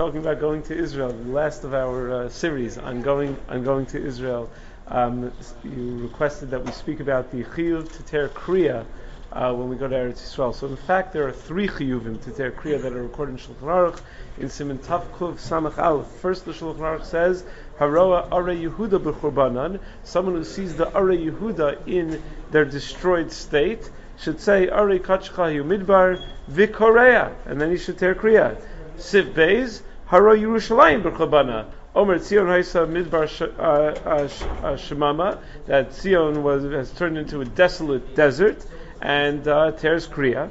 talking about going to Israel, the last of our uh, series on going on going to Israel. Um, you requested that we speak about the chiyuv to ter kriya uh, when we go to Eretz Yisrael. So in fact, there are three chiyuvim to ter kriya that are recorded in Shulchan Aruch in Siman Tavkuv Samach Aleph. First, the Shulchan Aruch says, Haroa Are Yehuda b'churbanan, someone who sees the Are Yehuda in their destroyed state should say Are Kachcha Midbar Vikorea, and then he should tear kriya. Siv Beis, Haro Yerushalayim b'churbanan. Omer Tzion Haisa Midbar uh, uh, uh, Shemama, that Tzion was, has turned into a desolate desert, and uh, tears Kriya.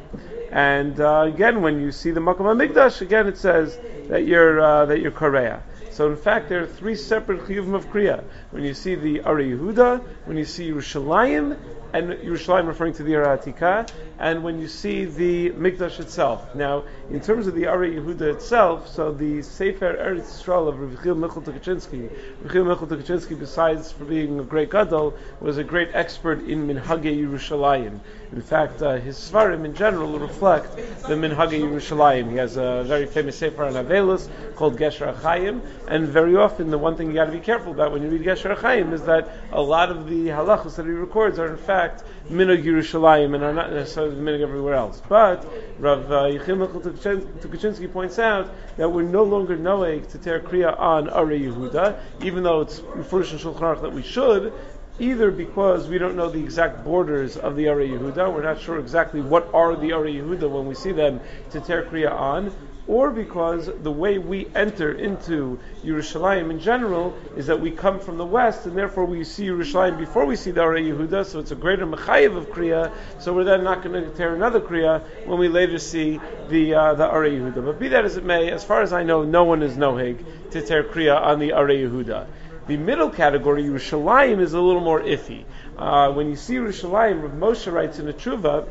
And uh, again, when you see the Makam HaMikdash, again it says that you're, uh, that you're Korea. So in fact, there are three separate chiyuvim of kriya. When you see the Are Yehuda, when you see Yerushalayim, and Yerushalayim referring to the Aratika, and when you see the Mikdash itself. Now, in terms of the Are Yehuda itself, so the Sefer Eretz Yisrael of Rav Chil Michal Tukachinsky, Rav Chil Michal Tukachinsky, besides for being a great gadol, was a great expert in Minhage Yerushalayim. In fact, uh, his Svarim in general reflect the Minhage Yerushalayim. He has a very famous Sefer on Avelus called Gesher Achayim, and very often the one thing you got to be careful about when you read Gesher Achayim is that a lot of the halachos that he records are in fact Minhag Yerushalayim and are not necessarily the Minhag everywhere else. But Rav uh, Yechim Tukachinsky points out that we're no longer knowing to tear Kriya on Are Yehuda, even though it's Mefurish in Shulchan Aruch that we should, either because we don't know the exact borders of the Are Yehuda, we're not sure exactly what are the Are Yehuda when we see them to tear Kriya on, or because the way we enter into Yerushalayim in general is that we come from the west, and therefore we see Yerushalayim before we see the Are Yehuda, so it's a greater mechayiv of Kriya, so we're then not going to tear another Kriya when we later see the uh, the Are Yehuda. But be that as it may, as far as I know, no one is nohig to tear Kriya on the Are Yehuda. The middle category, Yerushalayim, is a little more iffy. Uh, when you see Yerushalayim, Rav Moshe writes in a tshuva,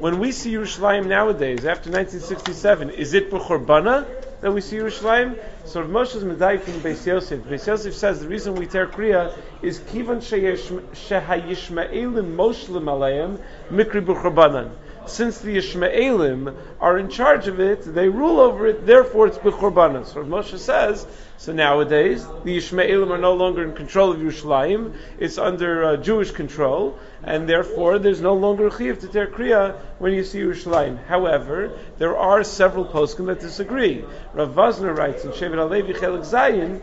when we see Yerushalayim nowadays, after 1967, is it B'chorbana that we see Yerushalayim? So Rav Moshe's Medai from Beis Yosef. Beis Yosef says the reason we tear Kriya is Kivan Shehayishma'elim Moshlem Aleim Mikri B'chorbanan since the Ishmaelim are in charge of it, they rule over it, therefore it's B'chorbanas. So Moshe says, so nowadays, the Ishmaelim are no longer in control of Yerushalayim, it's under uh, Jewish control, and therefore there's no longer Chiv to Ter Kriya when you see Yerushalayim. However, there are several poskim that disagree. Rav Vazner writes in Shevet Alevi Chelik Zayin,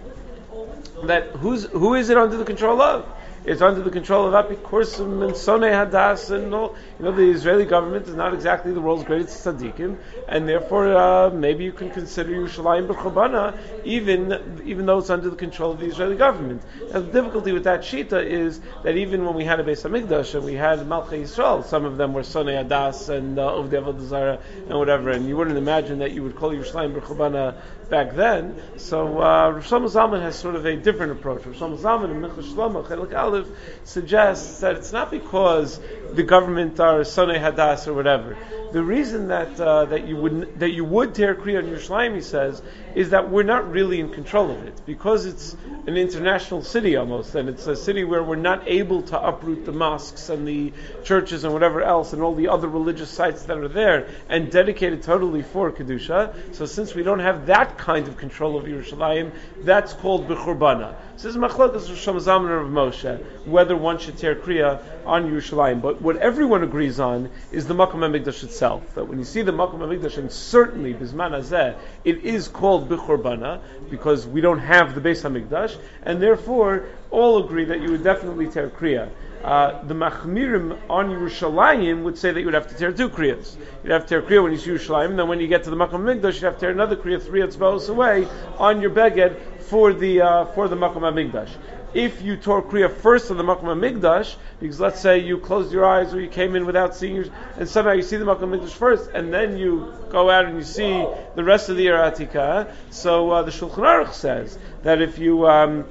that who's, who is it under the control of? It's under the control of Apikursim and Sonei Hadas, and all. You know, the Israeli government is not exactly the world's greatest tzaddikim, and therefore uh, maybe you can consider Yerushalayim b'chobana, even even though it's under the control of the Israeli government. Now, the difficulty with that shita is that even when we had a Beis Hamikdash and we had Malchei Yisrael, some of them were Sonei Hadas and uh, Ovdei Avodah and whatever, and you wouldn't imagine that you would call Yerushalayim b'chobana back then. So uh, Rav Zalman has sort of a different approach. Rav Zalman in Minchas Shlomo Chelik Aleph suggests that it's not because the government are Sonei Hadas or whatever. The reason that uh, that you would that you would tear Kriya on Yerushalayim, he says, is that we're not really in control of it because it's an international city almost, and it's a city where we're not able to uproot the mosques and the churches and whatever else and all the other religious sites that are there and dedicate it totally for kedusha. So since we don't have that kind of control of Yerushalayim, that's called b'churbana. So this is machlokas of Shlomo of Moshe whether one should tear kriya on Yerushalayim. But what everyone agrees on is the Makom Hamikdash itself. That when you see the Makom Hamikdash, and certainly Bisman Hazeh, it is called B'chorbana because we don't have the Beis Hamikdash, and therefore all agree that you would definitely tear kriya. Uh, the Machmirim on Yerushalayim would say that you would have to tear two kriyas. You'd have to tear kriya when you see Yerushalayim, and then when you get to the Makom Hamikdash, you'd have to tear another kriya three etzbaos away on your beged for the uh, for the Makom Hamikdash if you tore Kriya first on the Makom Migdash, because let's say you closed your eyes or you came in without seeing your, and somehow you see the Makom Migdash first, and then you go out and you see the rest of the Eratika. So uh, the Shulchan Aruch says that if you um,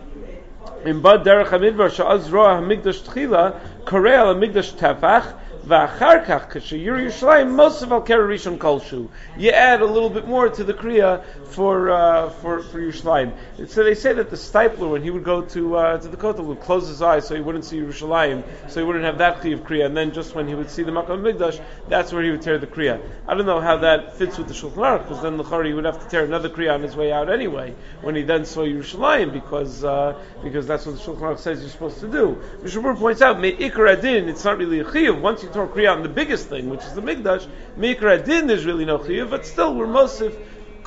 in Bad Derech Hamidbar Sha'az Roa Hamigdash Tchila Korei Al Hamigdash Tefach V'acharkach k'sheyir Yerushalayim most of al rishon kolshu. You add a little bit more to the kriya for uh, for for Yerushalayim. So they say that the Steipler when he would go to uh, to the kotel would close his eyes so he wouldn't see Yerushalayim, so he wouldn't have that kriya of kriya, and then just when he would see the Makom Migdash, that's where he would tear the kriya. I don't know how that fits with the Shulchan Aruch, because then the he would have to tear another kriya on his way out anyway when he then saw Yerushalayim, because uh, because that's what the Shulchan Aruch says you're supposed to do. Mishmur points out, Adin, it's not really a chiyuv. Once you tore kriya on the biggest thing, which is the Migdash, Me'ikar Adin, there's really no chiyuv, but still we're most of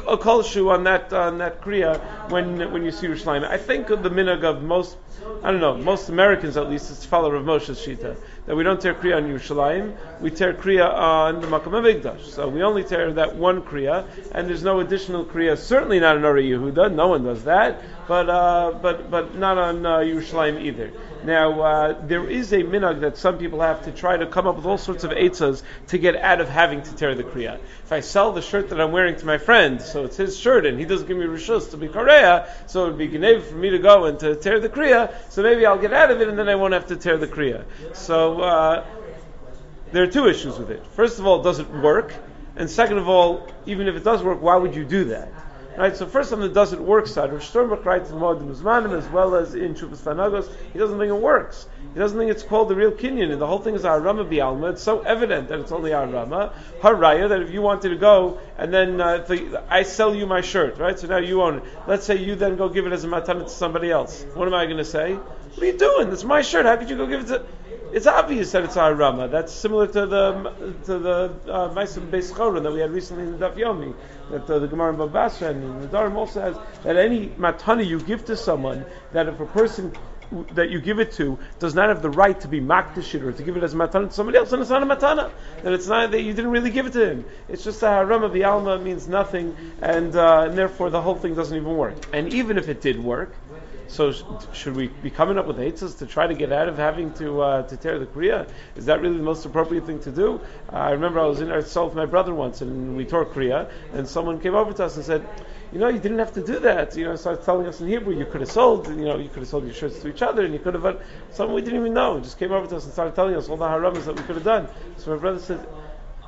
a kolshu on that on that kriya when when you see Yerushalayim. I think the minhag of most I don't know most Americans at least is to follow Rav Moshe's shita that we don't tear kriya on Yerushalayim, we tear kriya on the Makom Avigdash. So we only tear that one kriya, and there's no additional kriya. Certainly not on Ori Yehuda. No one does that, but uh, but but not on uh, Yerushalayim either. Now, uh, there is a minhag that some people have to try to come up with all sorts of eitzas to get out of having to tear the kriya. If I sell the shirt that I'm wearing to my friend, so it's his shirt, and he doesn't give me rishus to be korea, so it would be genev for me to go and to tear the kriya, so maybe I'll get out of it, and then I won't have to tear the kriya. So, uh, there are two issues with it. First of all, does it work? And second of all, even if it does work, why would you do that? Right, so first on the doesn't work side, Rav Sternbuch writes in Moedim Uzmanim as well as in Shuvas Tanagos, he doesn't think it works. He doesn't think it's called the real Kinyan, and the whole thing is Arama Bialma. It's so evident that it's only Arama. Haraya, that if you wanted to go and then uh, the, I sell you my shirt, right? So now you own it. Let's say you then go give it as a matana to somebody else. What am I going to say? What are you doing? It's my shirt. How could you go give it to it's obvious that it's our Rama. That's similar to the to the uh, Meisim Beis that we had recently in the Daf Yomi. That uh, the Gemara in Babasra and the Dharam also has that any matana you give to someone, that if a person that you give it to does not have the right to be makdish or to give it as matana to somebody else, and it's not a matana. Then it's not that you didn't really give it to him. It's just a haram of the alma means nothing, and, uh, and therefore the whole thing doesn't even work. And even if it did work, so sh- should we be coming up with eitzes to try to get out of having to uh, to tear the kriya? Is that really the most appropriate thing to do? Uh, I remember I was in Eretz with my brother once, and we tore kriya, and someone came over to us and said, "You know, you didn't have to do that." You know, started telling us in Hebrew, you could have sold, you know, you could have sold your shirts to each other, and you could have. Someone we didn't even know just came over to us and started telling us all the haramas that we could have done. So my brother said,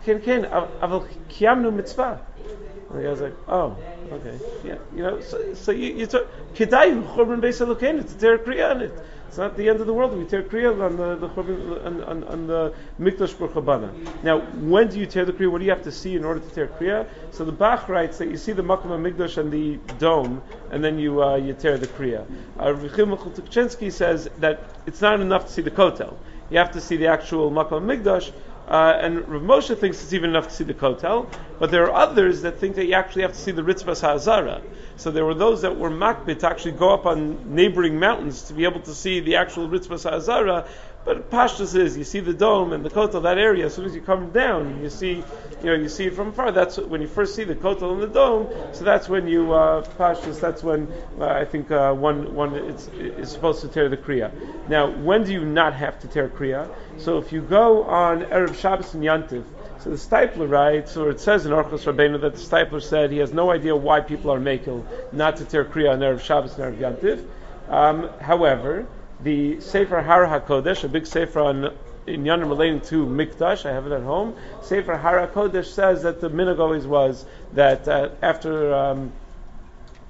"Ken ken, aval mitzvah." And the guy's like, oh, okay, yeah, you know, so, so you, you took kedai churban beis elokeinu to tear kriya on it. It's not the end of the world. We tear kriya on the, the churban, on, on, on the mikdash burchabana. Now, when do you tear the kriya? What do you have to see in order to tear kriya? So the Bach writes that you see the makom mikdash and the dome, and then you uh, you tear the kriya. Uh, says that it's not enough to see the kotel. You have to see the actual makom mikdash. Uh, and Rav Moshe thinks it's even enough to see the kotel, but there are others that think that you actually have to see the Ritzvah Ha'azara. So there were those that were makbit to actually go up on neighboring mountains to be able to see the actual Ritzvah Ha'azara, but Pashtus is you see the dome and the kotel that area. As soon as you come down, you see, you know, you see it from far. That's when you first see the kotel and the dome. So that's when you uh, Pashtus. That's when uh, I think uh, one one is supposed to tear the kriya. Now, when do you not have to tear kriya? So if you go on erev Shabbos and Yantiv. So the Steipler writes, or it says in Orchos Rabbeinu that the Steipler said he has no idea why people are making not to tear kriya on erev Shabbos and erev Yantiv. Um, however, the Sefer Har HaKodesh, a big Sefer on in Yanim relating to Mikdash, I have it at home. Sefer Har HaKodesh says that the minog always was that uh, after um,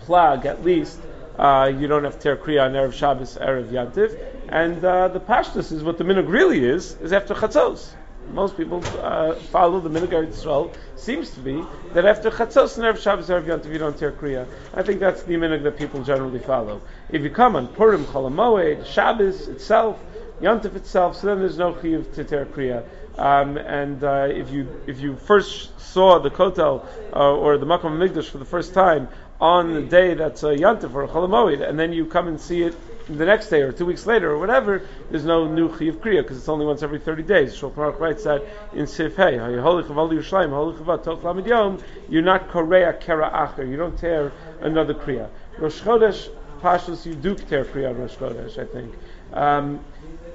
Plag, at least, uh, you don't have to Kriya on Erev Shabbos, Erev Yantiv. And uh, the Pashtus is what the minog really is, is after Chatzos most people uh, follow the Minhag Yisrael seems to be that after Chatzos and Erev Shabbos Erev Yontiv you don't tear Kriya. I think that's the Minhag that people generally follow. If you come on Purim, Cholamoed, Shabbos itself, Yontif itself, so then there's no chiyuv to tear Kriya. Um, and uh, if you if you first saw the Kotel uh, or the Makom Migdash for the first time on the day that's a Yantif or a Cholamoid, and then you come and see it the next day or two weeks later or whatever, there's no new Chiv Kriya because it's only once every 30 days. Shulchan Aruch writes that in Sif Hey, you're not Korea Kera Acher, you don't tear another Kriya. Rosh Chodesh, Pashas, you do tear Kriya Rosh Chodesh, I think. Um,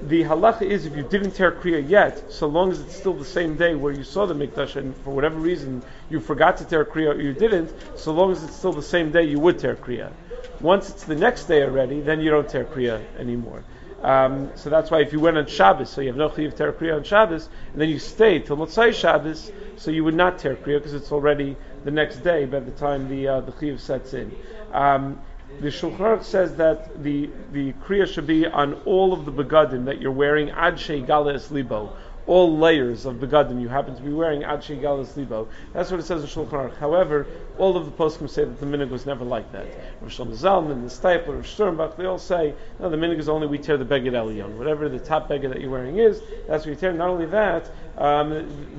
the halacha is if you didn't tear kriya yet, so long as it's still the same day where you saw the mikdash, and for whatever reason you forgot to tear kriya or you didn't, so long as it's still the same day, you would tear kriya. Once it's the next day already, then you don't tear kriya anymore. Um, so that's why if you went on Shabbos, so you have no chiyuv ter kriya on Shabbos, and then you stay till Motzai Shabbos, so you would not ter kriya because it's already the next day by the time the uh, the chiyuv sets in. Um, the Shulchan says that the the kriya should be on all of the begadim that you're wearing ad Shei galas libo all layers of begadim you happen to be wearing ad Shei galas libo. That's what it says in Shulchan Aruch. However, all of the poskim say that the minig was never like that. Rav Shlomo Zalman, the Steipler, Rav Sternbuch, they all say no, the minig is only we tear the beged elyon. Whatever the top beged that you're wearing is, that's what you tear. Not only that, um,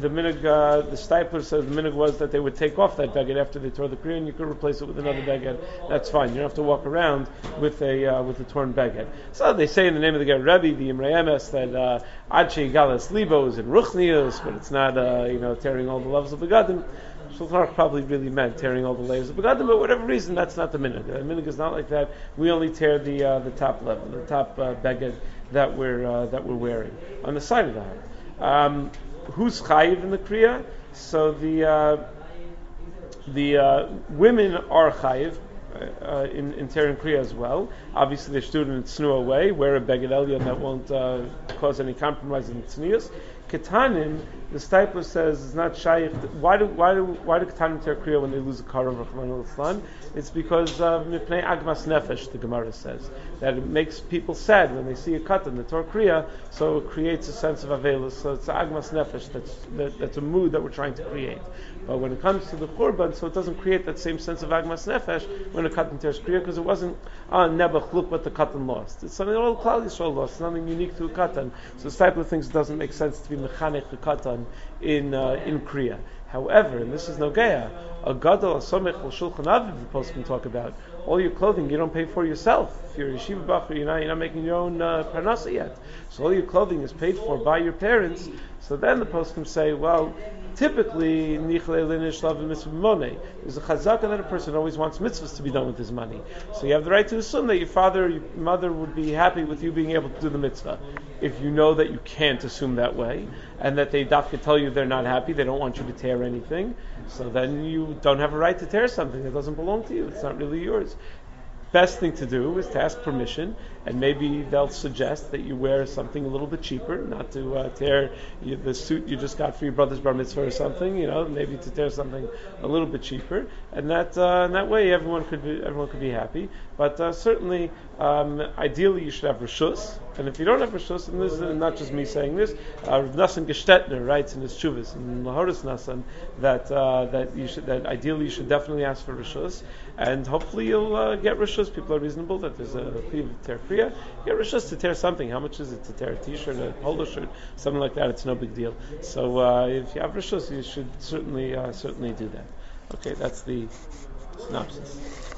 the minig, uh, the Steipler says the minig was that they would take off that beged after they tore the kriya, and you could replace it with another beged. That's fine. You don't have to walk around with a uh, with a torn beged. So they say in the name of the Ger Rebbe, the Imrei Emes, that uh, Galas Libo is in Ruchnius, but it's not uh, you know tearing all the levels of the Gadim. Shulchan probably really meant tearing all the layers of begadim, but whatever reason, that's not the minhag. The minhag is not like that. We only tear the uh, the top level, the top uh, that we're uh, that we're wearing on the side of the. Um, who's chayiv in the kriya? So the uh, the uh, women are chayiv. Uh, in, in tearing kriya as well. Obviously, they're student in snua way, wear a beged elyon that won't uh, cause any compromise in tznius. Ketanim, the Steipler says is not shaykh. Why do why do why do Ketanim tear kriya when they lose a car of It's because of mipnei agmas nefesh. The Gemara says that it makes people sad when they see a katan, the tor kriya, so it creates a sense of avelus. So it's agmas nefesh. That's that, that's a mood that we're trying to create. But when it comes to the korban, so it doesn't create that same sense of agmas nefesh when a katan tears kriya because it wasn't ah nebach look what the katan lost. It's something all Klal Yisrael lost. It's nothing unique to a katan. So the Steipler thinks it doesn't make sense to be mechanech katan in uh, in kriya. However, and this is Nogea, a gadol asomech shulchan aviv the post can talk about. All your clothing you don't pay for yourself. If you're a yeshiva bachur, you're not, you're not making your own uh, parnasa yet. So all your clothing is paid for by your parents. So then the post can say, well, typically nichle linish love money. There's a chazaka that a person always wants mitzvahs to be done with his money. So you have the right to assume that your father, your mother would be happy with you being able to do the mitzvah. If you know that you can't assume that way, and that they dafka tell you they're not happy, they don't want you to tear anything, so then you don't have a right to tear something that doesn't belong to you. It's not really yours best thing to do is to ask permission, and maybe they'll suggest that you wear something a little bit cheaper, not to uh, tear you, the suit you just got for your brother's bar mitzvah or something. You know, maybe to tear something a little bit cheaper, and that uh, and that way everyone could be everyone could be happy. But uh, certainly, um, ideally, you should have rishus. And if you don't have rishus, and this is not just me saying this, uh, Nassan Gestetner writes in his chuvas in Lahoris Nassan that uh, that you should that ideally you should definitely ask for rishus, and hopefully you'll uh, get rishus. People are reasonable that there's a chiv tear kriya. Get rishus to tear something. How much is it to tear a t-shirt, a polo shirt, something like that? It's no big deal. So uh, if you have rishus, you should certainly uh, certainly do that. Okay, that's the synopsis.